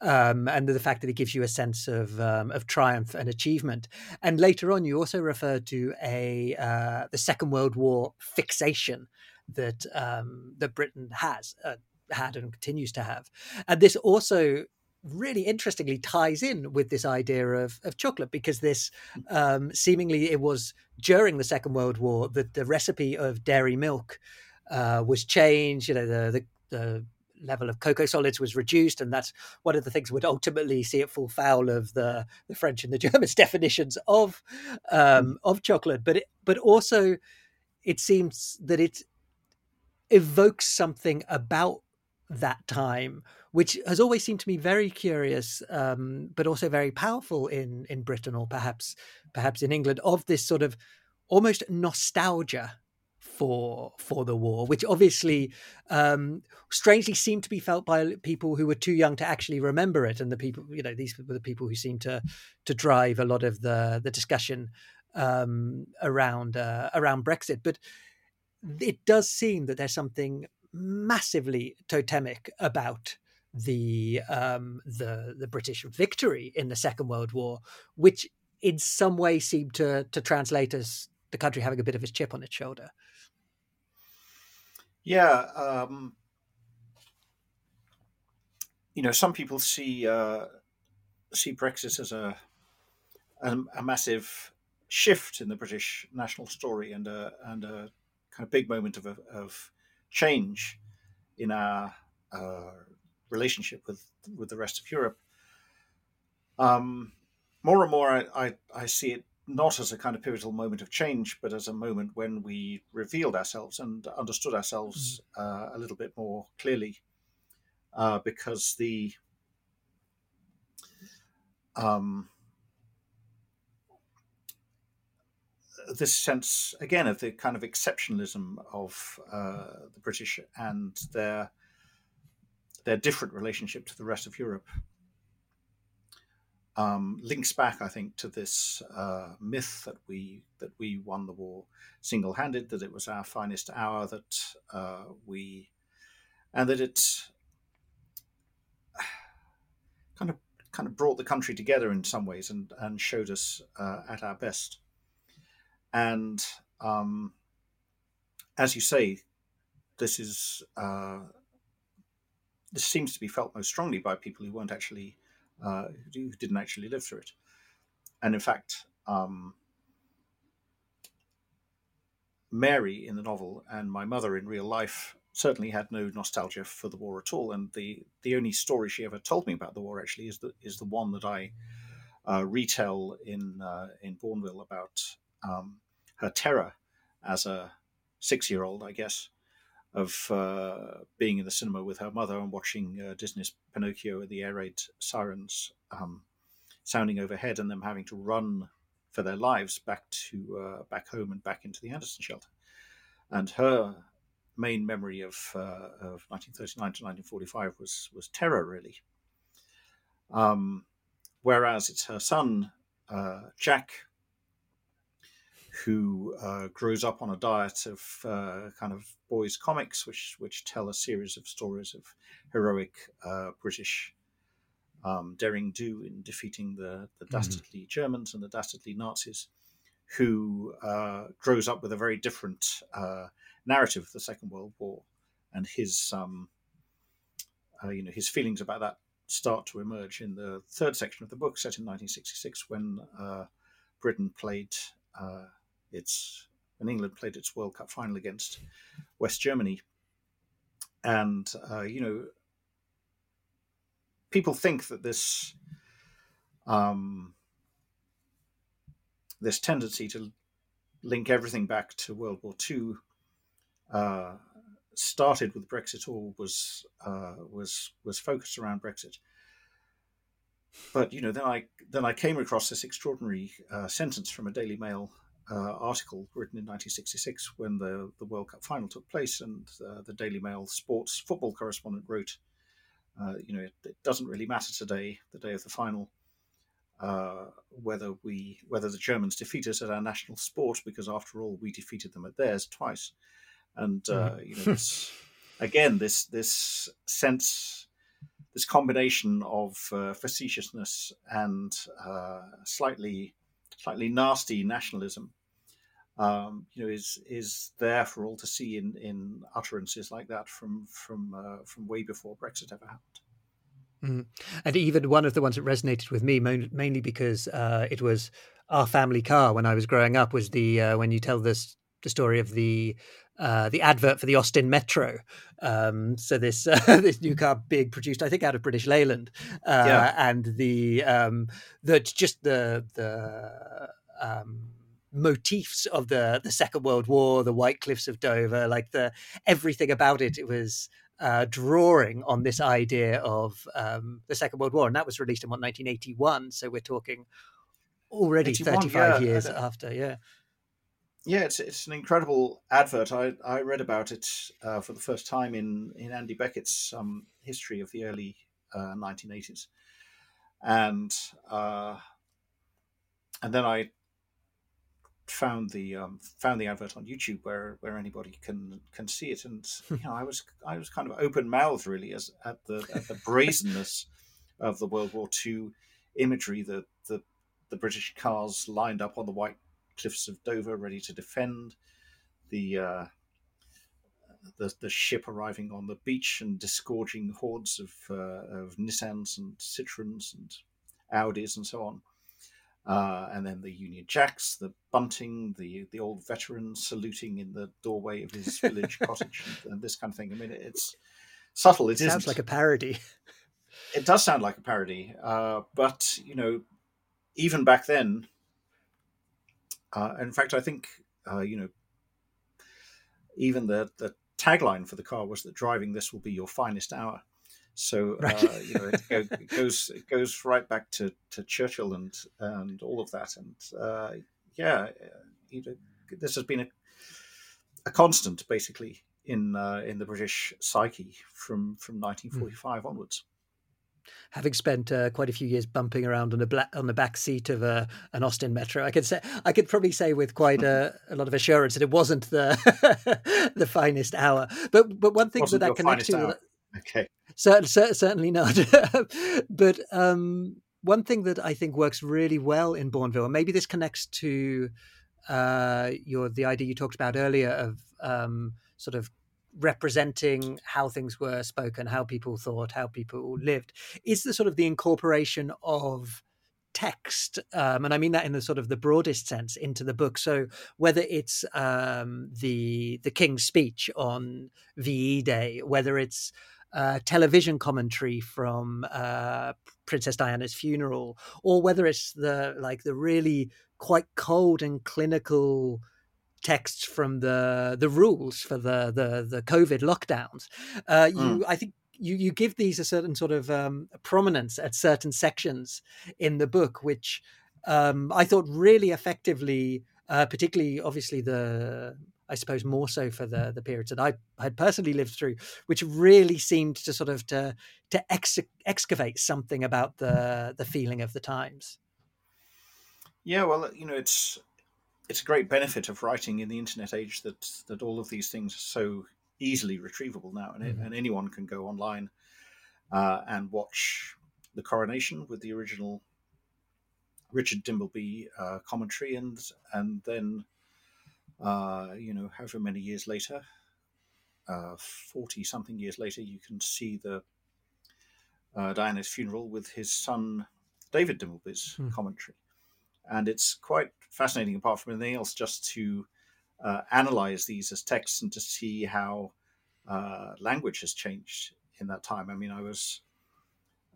um, and the fact that it gives you a sense of um, of triumph and achievement. And later on, you also refer to a uh, the Second World War fixation that um, that Britain has uh, had and continues to have, and this also really interestingly ties in with this idea of, of chocolate because this um, seemingly it was during the Second World War that the recipe of dairy milk uh, was changed. You know the the, the level of cocoa solids was reduced, and that's one of the things would ultimately see it fall foul of the, the French and the Germans' definitions of um, mm. of chocolate. But it, but also, it seems that it evokes something about that time, which has always seemed to me very curious, um, but also very powerful in in Britain or perhaps perhaps in England of this sort of almost nostalgia for for the war, which obviously um, strangely seemed to be felt by people who were too young to actually remember it, and the people you know these were the people who seemed to to drive a lot of the the discussion um, around uh, around Brexit. But it does seem that there's something massively totemic about the um, the the British victory in the Second World War, which in some way seemed to to translate as the country having a bit of its chip on its shoulder. Yeah, um, you know, some people see uh, see Brexit as a, a, a massive shift in the British national story and a and a kind of big moment of of change in our uh, relationship with with the rest of Europe. Um, more and more, I, I, I see it not as a kind of pivotal moment of change, but as a moment when we revealed ourselves and understood ourselves mm. uh, a little bit more clearly, uh, because the um, this sense again of the kind of exceptionalism of uh, the British and their their different relationship to the rest of Europe um, links back, I think, to this uh, myth that we that we won the war single-handed, that it was our finest hour, that uh, we, and that it kind of kind of brought the country together in some ways and and showed us uh, at our best. And um, as you say, this is uh, this seems to be felt most strongly by people who weren't actually uh, who didn't actually live through it. And in fact, um, Mary in the novel and my mother in real life certainly had no nostalgia for the war at all. And the, the only story she ever told me about the war actually is the, is the one that I uh, retell in, uh, in Bournville about um, her terror as a six year old, I guess, of uh, being in the cinema with her mother and watching uh, Disney's Pinocchio and the air raid sirens um, sounding overhead, and them having to run for their lives back to uh, back home and back into the Anderson shelter. And her main memory of uh, of 1939 to 1945 was was terror, really. Um, whereas it's her son uh, Jack who uh, grows up on a diet of uh, kind of boys' comics, which which tell a series of stories of heroic uh, British um, daring do in defeating the, the mm-hmm. dastardly mm-hmm. Germans and the dastardly Nazis, who uh, grows up with a very different uh, narrative of the Second World War, and his um, uh, you know his feelings about that start to emerge in the third section of the book, set in 1966, when Britain played its when England played its World Cup final against West Germany, and uh, you know, people think that this um, this tendency to link everything back to World War II uh, started with Brexit or was uh, was was focused around Brexit. But you know, then I then I came across this extraordinary uh, sentence from a Daily Mail uh, article written in 1966 when the, the World Cup final took place, and uh, the Daily Mail sports football correspondent wrote, uh, "You know, it, it, doesn't really matter today, the day of the final, uh, whether we whether the Germans defeat us at our national sport, because after all, we defeated them at theirs twice." And mm. you know, this, again, this this sense. This combination of uh, facetiousness and slightly slightly nasty nationalism um, you know, is is there for all to see in, in utterances like that from from uh, from way before Brexit ever happened. Mm. And even one of the ones that resonated with me, mainly because uh, it was our family car when I was growing up, was the uh, when you tell this the story of the uh, the advert for the Austin Metro. Um, so this uh, this new car, big produced, I think, out of British Leyland, uh, yeah. and the um, the just the the um, motifs of the the Second World War, the White Cliffs of Dover, like the everything about it. It was uh, drawing on this idea of um, the Second World War, and that was released in what 1981. So we're talking already 35 yeah, years after. Yeah. Yeah, it's it's an incredible advert. I, I read about it uh, for the first time in in Andy Beckett's um, history of the early uh, 1980s, and uh, and then I found the um, found the advert on YouTube where where anybody can can see it, and you know I was I was kind of open mouthed really as at the at the brazenness of the World War II imagery, the the the British cars lined up on the white cliffs of Dover, ready to defend. The uh, the, the ship arriving on the beach and disgorging hordes of, uh, of Nissans and Citroens and Audis and so on. Uh, and then the Union Jacks, the bunting, the the old veteran saluting in the doorway of his village cottage, and, and, this kind of thing. I mean, it's subtle. It sounds isn't. like a parody. It does sound like a parody, uh, but you know, even back then, uh, in fact, I think uh, you know, even the the tagline for the car was that driving this will be your finest hour. So right. uh, you know, it, it, goes it goes right back to, to Churchill and and all of that, and uh, yeah, you know, this has been a, a constant basically in uh, in the British psyche from from 1945 mm. onwards having spent uh, quite a few years bumping around on the black, on the back seat of uh, an Austin Metro, I could say I could probably say with quite a, a lot of assurance that it wasn't the the finest hour. But but one thing that that connects to hour. okay, certainly certainly not. but um, one thing that I think works really well in Bournville, and maybe this connects to uh, your the idea you talked about earlier of um, sort of representing how things were spoken, how people thought, how people lived, is the sort of the incorporation of text um, and i mean that in the sort of the broadest sense into the book. So whether it's um, the the king's speech on ve day whether it's uh, television commentary from uh, princess diana's funeral or whether it's the like the really quite cold and clinical texts from the the rules for the the the COVID lockdowns. Uh, you, mm. I think. You, you give these a certain sort of um, prominence at certain sections in the book, which um, I thought really effectively, uh, particularly obviously the I suppose more so for the the periods that I had personally lived through, which really seemed to sort of to to ex- excavate something about the the feeling of the times. Yeah, well, you know, it's it's a great benefit of writing in the internet age that that all of these things are so easily retrievable now, and, mm-hmm. and anyone can go online uh, and watch the coronation with the original Richard Dimbleby uh, commentary, and and then uh, you know however many years later, uh, forty something years later, you can see the uh, Diana's funeral with his son David Dimbleby's mm. commentary and it's quite fascinating, apart from anything else, just to uh, analyze these as texts and to see how uh, language has changed in that time. I mean, I was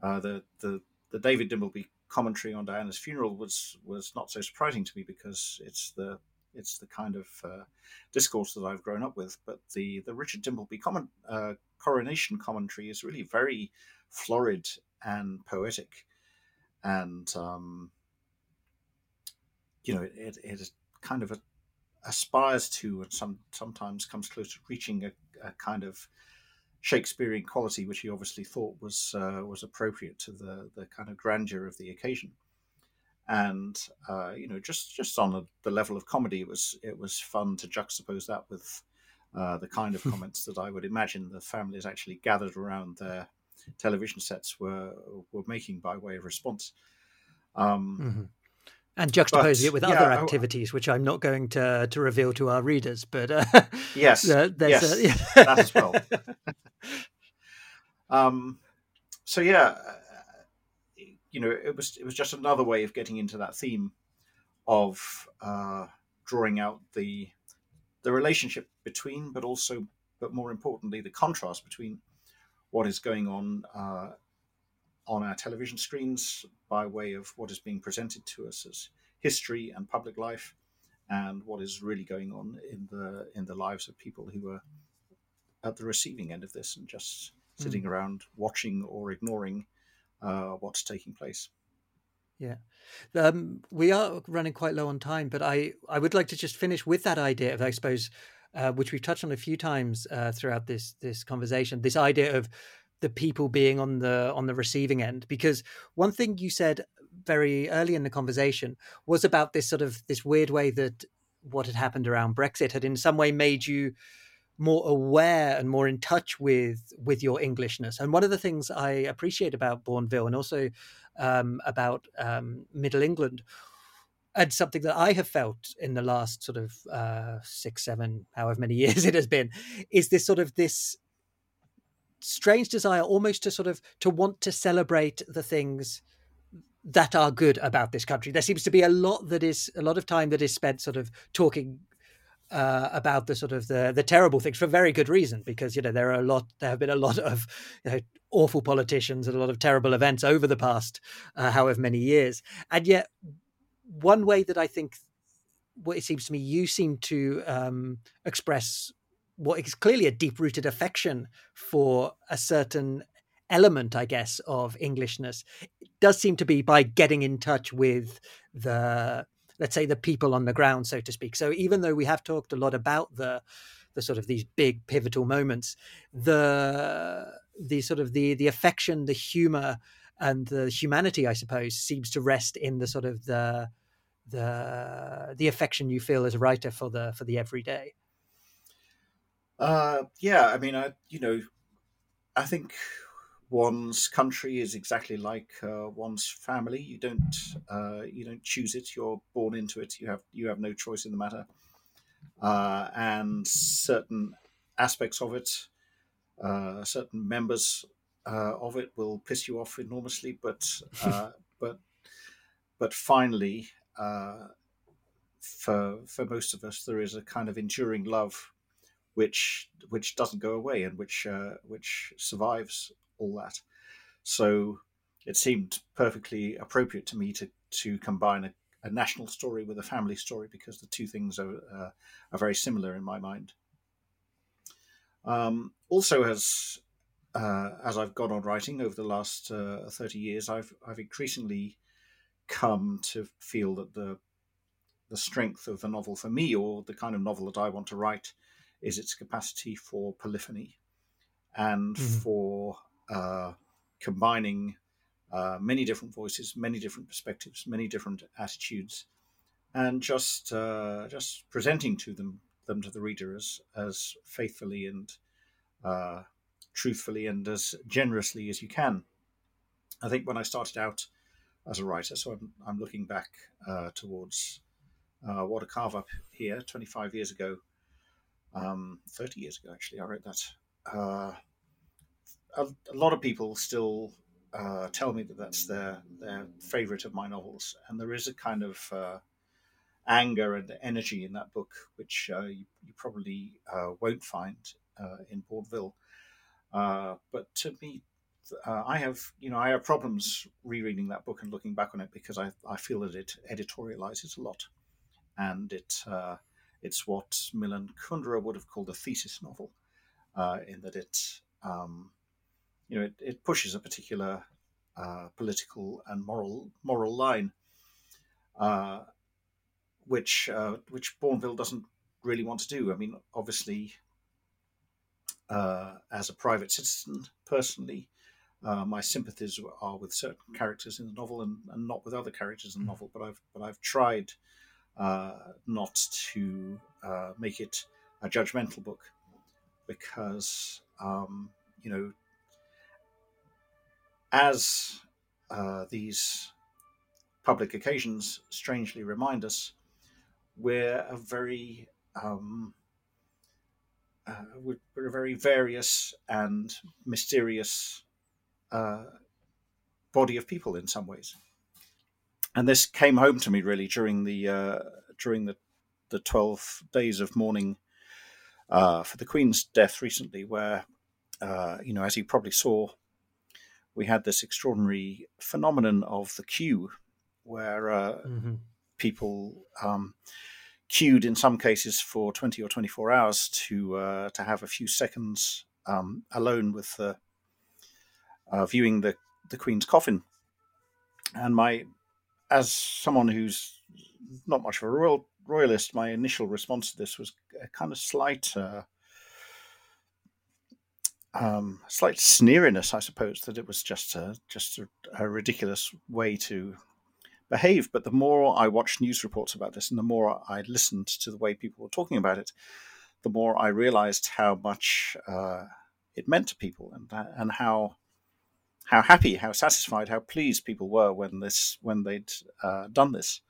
uh, the the the David Dimbleby commentary on Diana's funeral was was not so surprising to me because it's the it's the kind of uh, discourse that I've grown up with. But the the Richard Dimbleby comment, uh, coronation commentary is really very florid and poetic, and um, you know, it, it kind of a, aspires to and some sometimes comes close to reaching a, a, kind of Shakespearean quality, which he obviously thought was uh, was appropriate to the the kind of grandeur of the occasion. And uh, you know, just just on a, the level of comedy, it was it was fun to juxtapose that with uh, the kind of comments that I would imagine the families actually gathered around their television sets were were making by way of response. Um, mm-hmm and juxtaposing but, it with yeah, other activities, which I'm not going to to reveal to our readers. But uh, yes, uh, yes, a, yeah. that as well. um, so yeah, uh, you know, it was it was just another way of getting into that theme of uh, drawing out the the relationship between, but also, but more importantly, the contrast between what is going on uh, on our television screens by way of what is being presented to us as history and public life and what is really going on in the in the lives of people who are at the receiving end of this and just sitting mm. around watching or ignoring uh, what's taking place. Yeah, um, we are running quite low on time, but I I would like to just finish with that idea of I suppose, uh, which we've touched on a few times uh, throughout this this conversation. This idea of the people being on the on the receiving end because one thing you said very early in the conversation was about this sort of this weird way that what had happened around brexit had in some way made you more aware and more in touch with with your Englishness. And one of the things I appreciate about Bournville and also um, about um, Middle England, and something that I have felt in the last sort of uh, six, seven, however many years it has been, is this sort of this strange desire almost to sort of to want to celebrate the things that are good about this country. There seems to be a lot that is a lot of time that is spent sort of talking uh, about the sort of the the terrible things for very good reason because you know there are a lot there have been a lot of you know, awful politicians and a lot of terrible events over the past uh, however many years and yet one way that I think what it seems to me you seem to um, express what is clearly a deep rooted affection for a certain element, I guess, of Englishness does seem to be by getting in touch with the, let's say, the people on the ground, so to speak. So even though we have talked a lot about the, the sort of these big pivotal moments, the the sort of the the affection, the humor, and the humanity, I suppose, seems to rest in the sort of the the the affection you feel as a writer for the for the everyday. Uh, yeah, I mean, I you know, I think one's country is exactly like uh, one's family. You don't uh, you don't choose it. You're born into it. You have you have no choice in the matter. Uh, and certain aspects of it, uh, certain members uh, of it will piss you off enormously. But uh, but but finally, for for most of us, there is a kind of enduring love which which doesn't go away and which uh, which survives all that. So it seemed perfectly appropriate to me to to combine a, a national story with a family story because the two things are uh, are very similar in my mind. Um, also, as uh, as I've gone on writing over the last uh, thirty years, I've I've increasingly come to feel that the the strength of the novel for me, or the kind of novel that I want to write, is its capacity for polyphony and mm-hmm. for uh, combining uh, many different voices, many different perspectives, many different attitudes, and just uh, just presenting to them them to the reader as as faithfully and uh, truthfully and as generously as you can. I think when I started out as a writer, so I'm, I'm looking back uh, towards uh, What a Carve Up here, 25 years ago, um, 30 years ago actually, I wrote that. Uh, a, a lot of people still uh, tell me that that's their their favorite of my novels, and there is a kind of uh, anger and energy in that book which uh, you, you, probably uh, won't find uh, in Bournville. Uh, but to me, I have you know I have problems rereading that book and looking back on it because I, I feel that it editorializes a lot, and it it's what Milan Kundera would have called a thesis novel, in that it um, you know, it, it pushes a particular uh, political and moral moral line, uh, which uh, which Bournville doesn't really want to do. I mean, obviously, uh, as a private citizen, personally, uh, my sympathies are with certain characters in the novel and, and not with other characters in the novel. But I've but I've tried uh, not to make it a judgmental book because um, you know as uh, these public occasions strangely remind us, we're a very um, uh, we're, we're, a very various and mysterious uh, body of people in some ways, and this came home to me really during the uh, during the the twelve days of mourning uh, for the Queen's death recently, where uh, you know, as you probably saw we had this extraordinary phenomenon of the queue, where uh, mm-hmm. people um, queued in some cases for 20 or 24 hours to uh, to have a few seconds um, alone with the uh, viewing the the Queen's coffin. And my, as someone who's not much of a royal royalist, my initial response to this was a kind of slight uh, um, slight sneeriness, I suppose, that it was just a, just a, a, ridiculous way to behave. But the more I watched news reports about this, and the more I listened to the way people were talking about it, the more I realized how much uh, it meant to people, and and how how happy, how satisfied, how pleased people were when this when they'd uh, done this.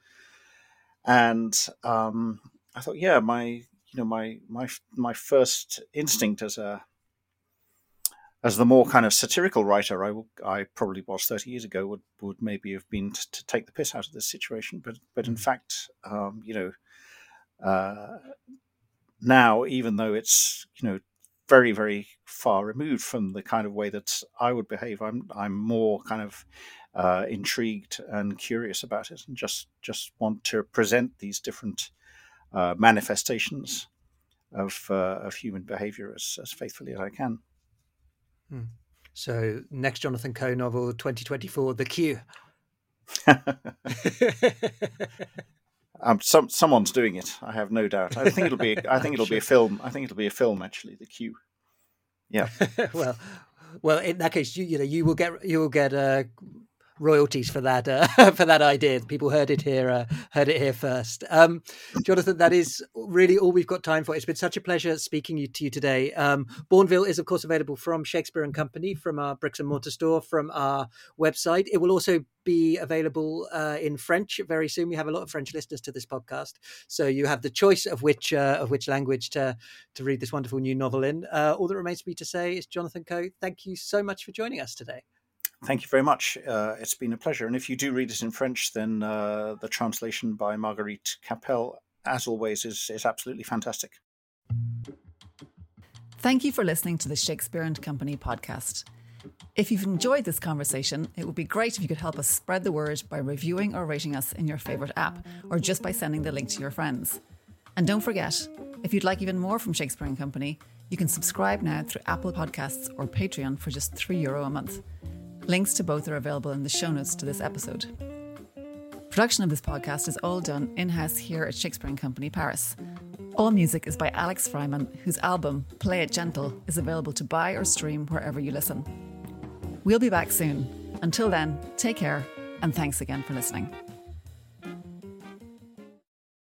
And um, I thought, yeah, my you know my my my first instinct as a as the more kind of satirical writer I, I probably was 30 years ago would, would maybe have been to, to take the piss out of this situation. But, but in mm. fact, um, you know, uh, now, even though it's, you know, very, very far removed from the kind of way that I would behave, I'm, I'm more kind of uh, intrigued and curious about it and just, just want to present these different uh, manifestations of, uh, of human behavior as, as faithfully as I can. Hmm. So, next Jonathan Coe novel, 2024, The Queue. um, some someone's doing it. I have no doubt. I think it'll be. I think it'll sure. be a film. I think it'll be a film. Actually, The Queue. Yeah. well, well, in that case, you you know you will get you will get uh, royalties for that uh, for that idea. People heard it here, uh, heard it here first. Um, Jonathan, that is really all we've got time for. It's been such a pleasure speaking to you today. Um, Bournville is, of course, available from Shakespeare and Company, from our bricks and mortar store, from our website. It will also be available uh, in French very soon. We have a lot of French listeners to this podcast, so you have the choice of which uh, of which language to to read this wonderful new novel in. Uh, all that remains for me to say is, Jonathan Coe, thank you so much for joining us today. Thank you very much. Uh, it's been a pleasure. And if you do read it in French, then uh, the translation by Marguerite Capelle, as always, is, is absolutely fantastic. Thank you for listening to the Shakespeare and Company podcast. If you've enjoyed this conversation, it would be great if you could help us spread the word by reviewing or rating us in your favourite app, or just by sending the link to your friends. And don't forget, if you'd like even more from Shakespeare and Company, you can subscribe now through Apple Podcasts or Patreon for just €3 Euro a month. Links to both are available in the show notes to this episode. Production of this podcast is all done in house here at Shakespeare and Company Paris. All music is by Alex Freiman, whose album, Play It Gentle, is available to buy or stream wherever you listen. We'll be back soon. Until then, take care, and thanks again for listening.